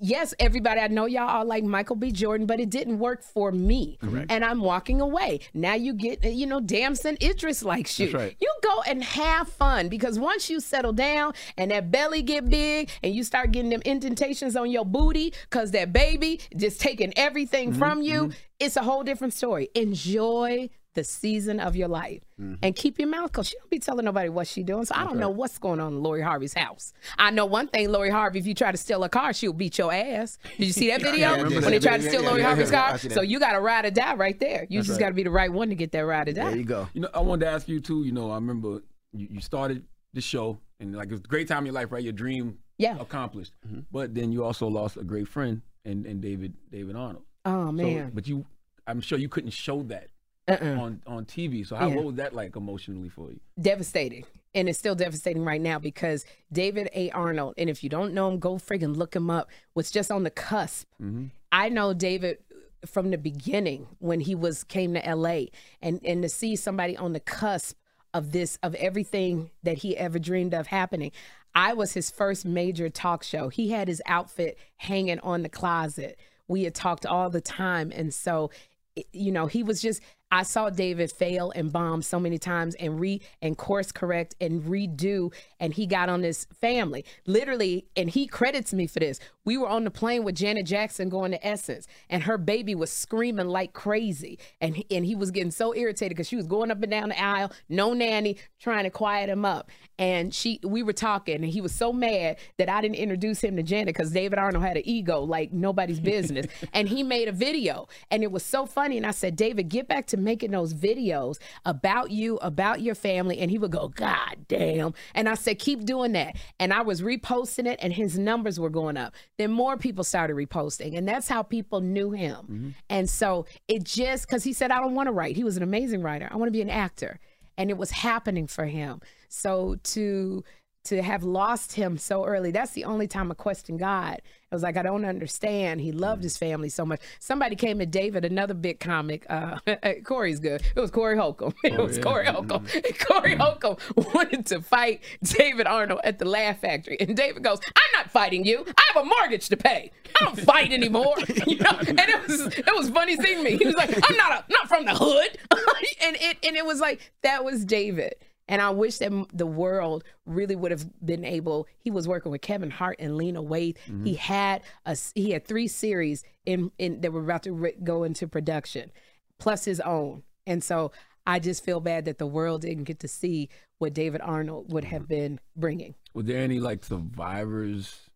Yes, everybody, I know y'all are like Michael B. Jordan, but it didn't work for me. And I'm walking away. Now you get, uh, you know, Damson Idris likes you. That's right. You go and have fun because once you settle down and that belly get big and you start getting them indentations on your booty because that baby just taking everything mm-hmm. from you, mm-hmm. it's a whole different story. Enjoy the season of your life and keep your mouth closed. She don't be telling nobody what she doing. So I don't know what's going on in Lori Harvey's house. I know one thing, Lori Harvey, if you try to steal a car, she'll beat your ass. Did you see that video remember when they that. tried to steal yeah, Lori yeah, Harvey's yeah, car? So you got to ride or die right there. You just right. got to be the right one to get that ride or die. There you go. You know, I wanted to ask you too. You know, I remember you, you started the show, and like it was a great time in your life, right? Your dream Yeah. accomplished. But then you also lost a great friend, and and David David Arnold. Oh So, man. but you, I'm sure you couldn't show that Uh-uh. on on TV. So how Yeah. what was that like emotionally for you? devastating. And it's still devastating right now because David A. Arnold, and if you don't know him, go friggin' look him up, was just on the cusp. Mm-hmm. I know David uh, from the beginning when he was came to LA and and to see somebody on the cusp of this of everything that he ever dreamed of happening. I was his first major talk show. He had his outfit hanging on the closet. We had talked all the time and so you know, he was just I saw David fail and bomb so many times and re and course correct and redo and he got on this family. Literally, and he credits me for this. We were on the plane with Janet Jackson going to Essence and her baby was screaming like crazy and he, and he was getting so irritated cuz she was going up and down the aisle, no nanny trying to quiet him up. And she we were talking and he was so mad that I didn't introduce him to Janet cuz David Arnold had an ego like nobody's business and he made a video and it was so funny and I said, "David, get back to making those videos about you, about your family." And he would go, "God damn." And I said, "Keep doing that." And I was reposting it and his numbers were going up. Then more people started reposting and that's how people knew him. Mm-hmm. And so it just cuz he said, "I don't want to write." He was an amazing writer. I want to be an actor. And it was happening for him. So to to have lost him so early, that's the only time I questioned God. I was like, I don't understand. He loved his family so much. Somebody came to David, another big comic. Uh, Corey's good. It was Corey Holcomb. It was Corey Holcomb. Corey Holcomb wanted to fight David Arnold at the Laugh Factory, and David goes, "I'm not fighting you. I have a mortgage to pay. I don't fight anymore." you know, and it was it was funny seeing me. He was like, "I'm not a, not from the hood," and it and it was like that was David. And I wish that the world really would have been able. He was working with Kevin Hart and Lena Waithe. Mm-hmm. He had a he had three series in in that were about to ri- go into production, plus his own. And so I just feel bad that the world didn't get to see what David Arnold would have mm-hmm. been bringing. Was there any like survivors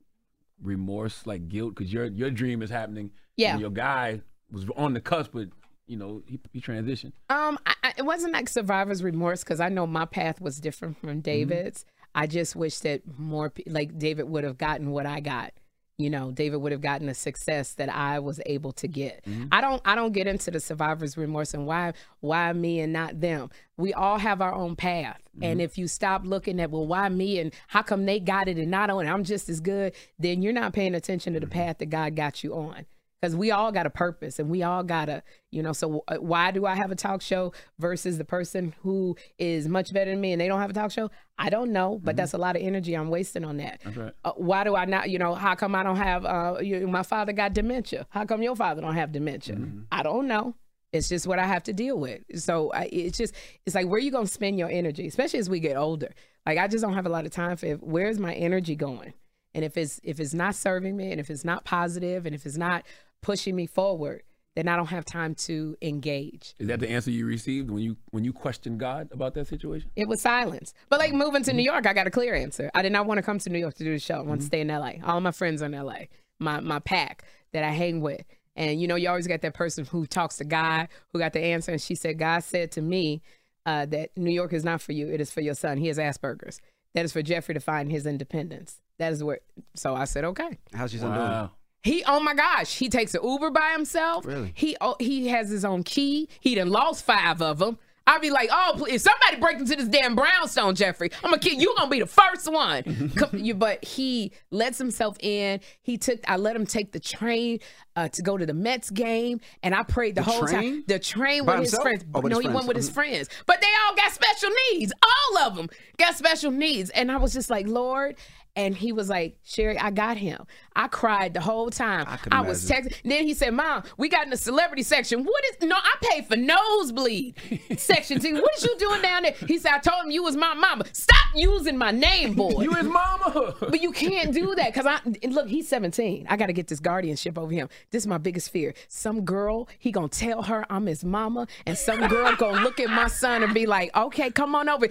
remorse, like guilt? Because your your dream is happening. Yeah. And your guy was on the cusp, but you know he, he transitioned. Um, I, I, it wasn't like survivor's remorse because I know my path was different from mm-hmm. David's. I just wish that more, like David, would have gotten what I got. You know, David would have gotten the success that I was able to get. Mm-hmm. I don't, I don't get into the survivor's remorse and why, why me and not them. We all have our own path, mm-hmm. and if you stop looking at well, why me and how come they got it and not on, I'm just as good, then you're not paying attention to the path that God got you on because we all got a purpose and we all got to you know so uh, why do i have a talk show versus the person who is much better than me and they don't have a talk show? I don't know but that's a lot of energy i'm wasting on that. Right. uh, why do i not you know how come i don't have uh you, my father got dementia? How come your father don't have dementia? I don't know. It's just what i have to deal with. So I, it's just it's like where you gonna spend your energy especially as we get older? Like i just don't have a lot of time for it. where's my energy going? And if it's if it's not serving me and if it's not positive and if it's not pushing me forward then i don't have time to engage. Is that the answer you received when you when you questioned God about that situation? it was silence. But like moving to new york i got a clear answer. I did not want to come to new york to do the show. I want to stay in la all my friends are in la my my pack that i hang with. And you know you always got that person who talks to god who got the answer. And she said god said to me uh, that new york is not for you. It is for your son. He has asperger's. That is for jeffrey to find his independence. That is where so i said okay. How's your son doing? He, oh my gosh, he takes an Uber by himself. Really? He oh, he has his own key. He done lost five of them. I'd be like, oh, please, if somebody break into this damn brownstone, Jeffrey, I'm gonna kill you. Gonna be the first one. Come- but he lets himself in. He took. I let him take the train uh, to go to the Mets game, and I prayed the, The whole train? time. The train By with his friends. Oh, no, his he went with his Mhm. friends, but they all got special needs. All of them got special needs, and I was just like, Lord. And he was like, Sherri, I got him. I cried the whole time. I I was texting. Then he said, Mom, we got in the celebrity section. What is no, I paid for nosebleed section two. What is you doing down there? He said, I told him you was my mama. Stop using my name, boy. You his mama. But you can't do that because I look. He's 17. I got to get this guardianship over him. This is my biggest fear. Some girl, he gonna tell her I'm his mama, and some girl gonna look at my son and be like, "Okay, come on over."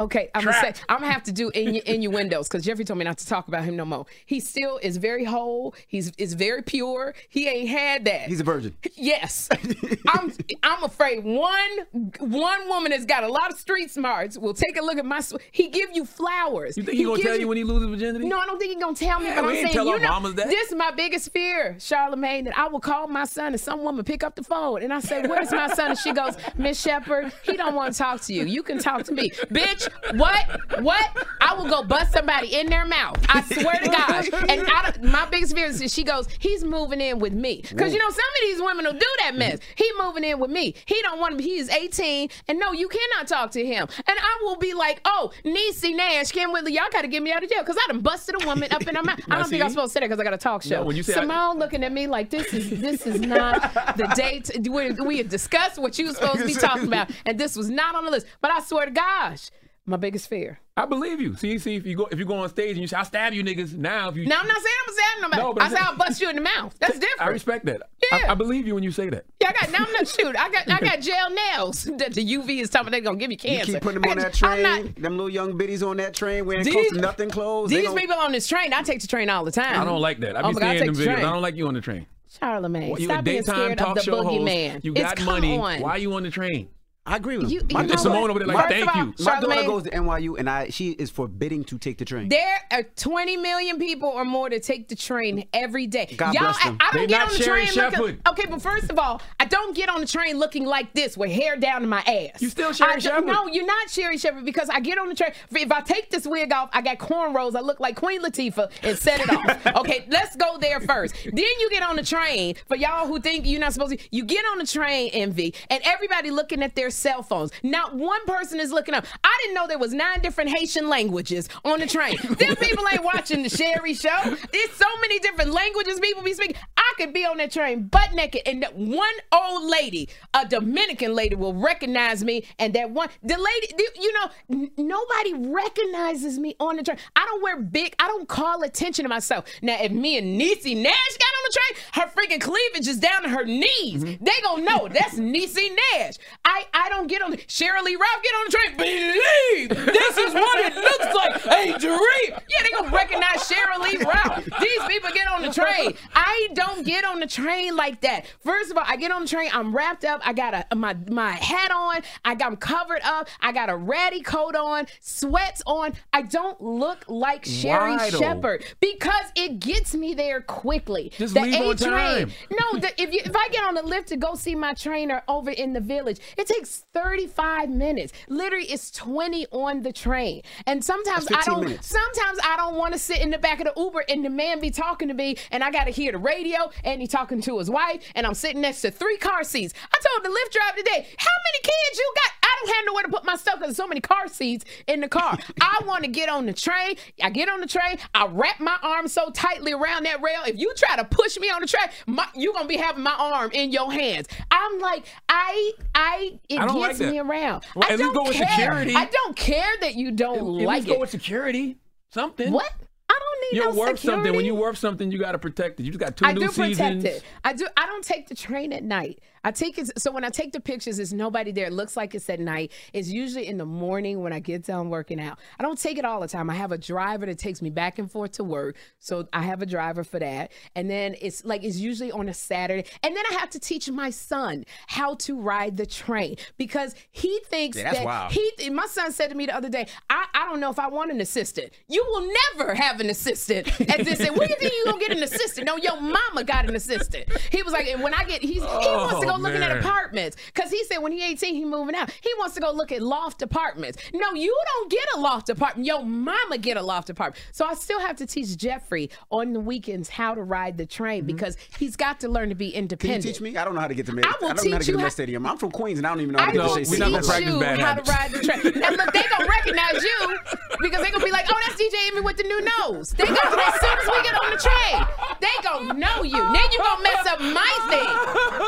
Okay, I'm gonna say I'm gonna have to do innu- innuendos because Jeffrey told me not to talk about him no more. He still is very whole. He's is very pure. He ain't had that. He's a virgin. Yes, I'm. I'm afraid one one woman that's got a lot of street smarts will take a look at my. sw- He give you flowers. You think he, gonna tell you when he loses virginity? No, I don't think he gonna tell me. Yeah, but I'm saying, tell you know, that. this is my biggest fear, Charlamagne, that I will call my son and some woman pick up the phone and I say, "Where's my son?" And she goes, "Miss Shepherd, he don't want to talk to you. You can talk to me, bitch. What? What? I will go bust somebody in their mouth. I swear to God. And I my biggest fear is she goes, he's moving in with me because you know some of these women will do that mess. He moving in with me. He don't want to. He is 18, and no, you cannot talk to him. And I will be like, oh, Niecy Nash, Kym Whitley, y'all got to get me out of jail because I done busted a woman up in her mouth. I don't think I'm supposed to say that because I got a talk show. No, when you say I- looking at me like this is this is not the date. We, we had discussed what you were supposed to be talking about, and this was not on the list. But I swear to gosh, my biggest fear. I believe you. See, see, if you go if you go on stage and you say, "I'll stab you niggas," now if you Now I'm not saying I'm saying nobody. No, but I I'm say I'll bust you in the mouth. That's different. I respect that. Yeah. I, I believe you when you say that. Yeah, I got now I'm not shoot. I got I got gel nails that the UV is talking they're gonna give you cancer. You cancer. keep putting them on got- that train. not- them little young biddies on that train wearing These- close to nothing clothes. they These gon- people on this train, I take the train all the time. I don't like that. I Oh be my God, seeing them the videos. train. I don't like you on the train. Charlamagne, Well, you stop a being daytime scared of talk the show host. boogeyman. You got come money. on. Why you on the train? I agree with him. You- My daughter- Simone what? over there like, First "Thank of all, you." My daughter goes to NYU and I she is forbidding to take the train. There are 20 million people or more that take the train every day. God Y'all, bless them. I, I don't They get not on the Sherri train Shepherd. looking. Okay, but first of all, I don't get on the train looking like this with hair down to my ass. You still Sherri I don't- Shepherd. No, you're not Sherri Shepherd because I get on the train. If I take this wig off, I got cornrows. I look like Queen Latifah and set it off. okay, let's go there first. Then you get on the train. For y'all who think you're not supposed to, you get on the train, Envy, and everybody looking at their cell phones. Not one person is looking up. I didn't know there was nine different Haitian languages on the train. Them people ain't watching the Sherri show. There's so many different languages people be speaking. I could be on that train butt naked, and that one old lady, a Dominican lady, will recognize me, and that one, the lady, you know, nobody recognizes me on the train. I don't wear big. I don't call attention to myself. Now, if me and Niecy Nash got on the train, her freaking cleavage is down to her knees. Mm-hmm. They gonna know that's Niecy Nash. I I don't get on. Lee Ralph get on the train. Believe this is what it looks like. A dream. Yeah, they gonna recognize Lee Ralph. These people get on the train. I don't get on the train like that. First of all, I get on the train. I'm wrapped up. I got a my my hat on. I got I'm covered up. I got a ratty coat on, sweats on. I don't look like Sherri Why? Shepherd because it gets me there quickly. Just the A train. No, the, if you if I get on the lift to go see my trainer over in the village, it takes 35 minutes. Literally, it's 20 on the train. And sometimes I don't minutes. sometimes I don't want to sit in the back of the Uber and the man be talking to me and I gotta hear the radio and he talking to his wife and I'm sitting next to three car seats. I told the Lyft driver today, how many kids you got? I don't have nowhere to put my stuff because there's so many car seats in the car. I want to get on the train. I get on the train. I wrap my arm so tightly around that rail. If you try to push me on the track, you're gonna be having my arm in your hands. I'm like, I, I, it I gets like me around. Well, I don't go with care. security. I don't care that you don't like least go it. with security. Something. what? I don't need You're no worth something. When security. you worth something, you got to protect it. You just got two I new do protect seasons. it. I do. I don't take the train at night. I take it. So when I take the pictures, there's nobody there. It looks like it's at night. It's usually in the morning when I get done working out. I don't take it all the time. I have a driver that takes me back and forth to work. So I have a driver for that. And then it's like it's usually on a Saturday. And then I have to teach my son how to ride the train because he thinks Yeah, that wild. he. My son said to me the other day, I, I don't know if I want an assistant. You will never have an assistant. And this said, where do you think you're gonna get an assistant? No, your mama got an assistant. He was like, and when I get, he's, he wants to go Oh, looking at apartments because he said when he 18, he moving out. He wants to go look at loft apartments. No, you don't get a loft apartment. Yo, mama get a loft apartment. So I still have to teach Jeffrey on the weekends how to ride the train mm-hmm. because he's got to learn to be Can you independent. teach me? I don't know how to get to Met. I will don't know how to teach get to Met Stadium. I'm from Queens and I don't even know how I to get to teach Shea we're not gonna Stadium. practice you bad how habits. to ride the train. Now look, they gonna recognize you because they gonna be like, "Oh, that's DJ Envy with the new nose." They gonna as soon as we get on the train, they gonna know you. Then you gonna mess up my thing.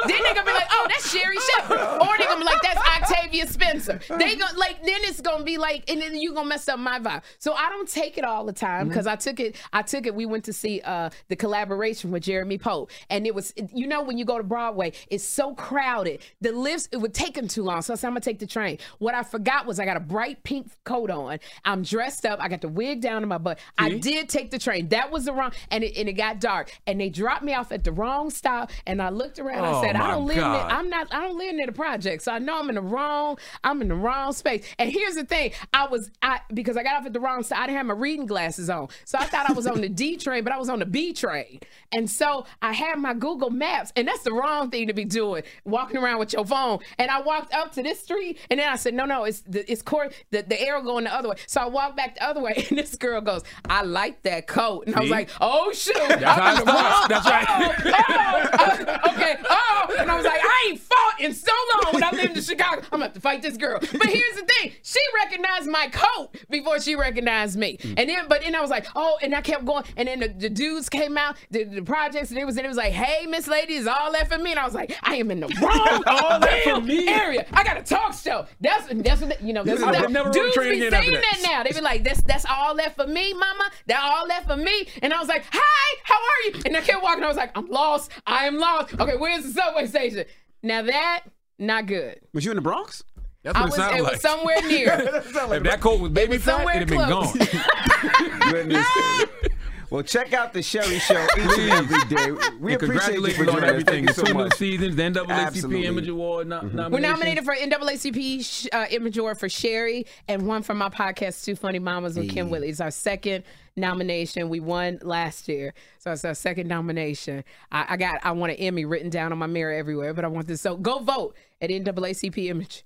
Then they gonna be like, "Oh, that's Sherri Shepherd," or they're gonna be like, "That's Octavia Spencer." They gonna like then it's gonna be like, and then you gonna mess up my vibe. So I don't take it all the time because I took it. I took it. We went to see uh the collaboration with Jeremy Pope, and it was you know when you go to Broadway, it's so crowded. The lifts it would take them too long. So I said, I'm gonna take the train. What I forgot was I got a bright pink coat on. I'm dressed up. I got the wig down in my butt. I did take the train. That was the wrong, and it, and it got dark. And they dropped me off at the wrong stop. And I looked around. Oh, I said, I don't live. God. I'm not. I don't live near the project. So I know I'm in the wrong. I'm in the wrong space. And here's the thing. I was I because I got off at the wrong side. I didn't have my reading glasses on, so I thought I was on the D train, but I was on the B train. And so I had my Google Maps, and that's the wrong thing to be doing, walking around with your phone. And I walked up to this street, and then I said, no, no, it's the it's court the, the arrow going the other way. So I walked back the other way, and this girl goes, I like that coat, and I was like, oh shoot, That's I'm in the wrong- That's right. Oh, oh, oh, okay, oh, and I was like, I ain't fought in so long when I lived in Chicago. I'm gonna fight this girl. But here's the thing, she recognized my coat before she recognized me, Mm. and then but then I was like, oh, and I kept going, and then the, the dudes came out, the, the projects, and it was and it was like, hey, Miss Lady, is all that for me, and I was like, I am in the wrong All that for damn me? area. I got a talk show. That's that's what you know. That's I what never dudes be saying that. that now. They be like, that's that's all that for me, Mama. That all that for me. And I was like, Hi, how are you? And I kept walking. I was like, I'm lost. I am lost. Okay, where's the subway station? Now that not good. Was you in the Bronx? That's I what was. it sounded It like. was somewhere near. if that coat was baby fat, it'd have been gone. Goodness. well, check out the Sherri Show each and every day. We And appreciate you for on joining us. everything. Thank you so two new seasons, the NAACP Absolutely. Image Award no- nomination. We're nominated for NAACP sh- uh, Image Award for Sherri and one for my podcast, Two Funny Mamas with Kym Whitley. It's our second nomination. We won last year, so it's our second nomination. I, I got I want an Emmy written down on my mirror everywhere, but I want this. So go vote at NAACP Image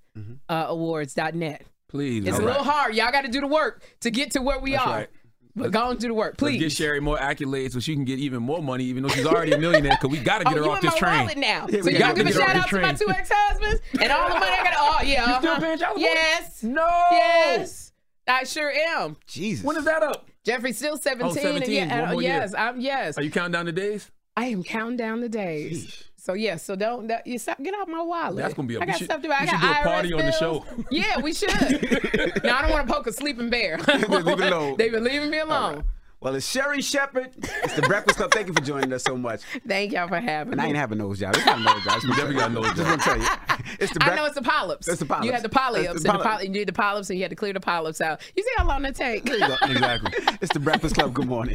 uh, Awards.net. Please. It's all a little hard. Y'all got to do the work to get to where we That's are. right. But go and do the work, Let's get Sherri more accolades so she can get even more money, even though she's already a millionaire. Because we got to Oh, get her you off in my this train. wallet now. Yeah, so we you gotta give a get her off shout this out to my train. two ex-husbands and all the money I got. Oh yeah. You still uh-huh. paying child support? Yes. No. Yes. I sure am. Jesus. When is that up? Jeffrey's still 17. Oh, 17. And yeah, One uh, more year. yes, I'm yes. Are you counting down the days? I am counting down the days. So yeah, so don't that, you stop, get out my wallet. That's gonna be a- I got should- stuff to. I got do a IRS party on the bills. show. Yeah, we should. no, I don't want to poke a sleeping bear. Leave it alone. They've been leaving me alone. Well, it's Sherri Shepherd. It's the Breakfast Club. Thank you for joining us so much. Thank y'all for having And I ain't having nose jobs. We got nose jobs. We definitely got nose Just jobs. want to tell you. It's the I know it's the polyps. It's the polyps. You had the polyps. the and the poly- you did the polyps, and you had to clear the polyps out. You see how long that take? You. Exactly. It's the Breakfast Club. Good morning.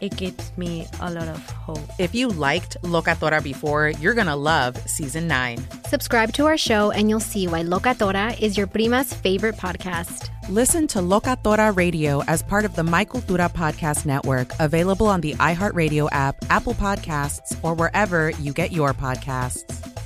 it gives me a lot of hope. If you liked Locatora before, you're going to love season 9. Subscribe to our show and you'll see why Locatora is your prima's favorite podcast. Listen to Locatora Radio as part of the My Cultura Podcast Network, available on the iHeartRadio app, Apple Podcasts, or wherever you get your podcasts.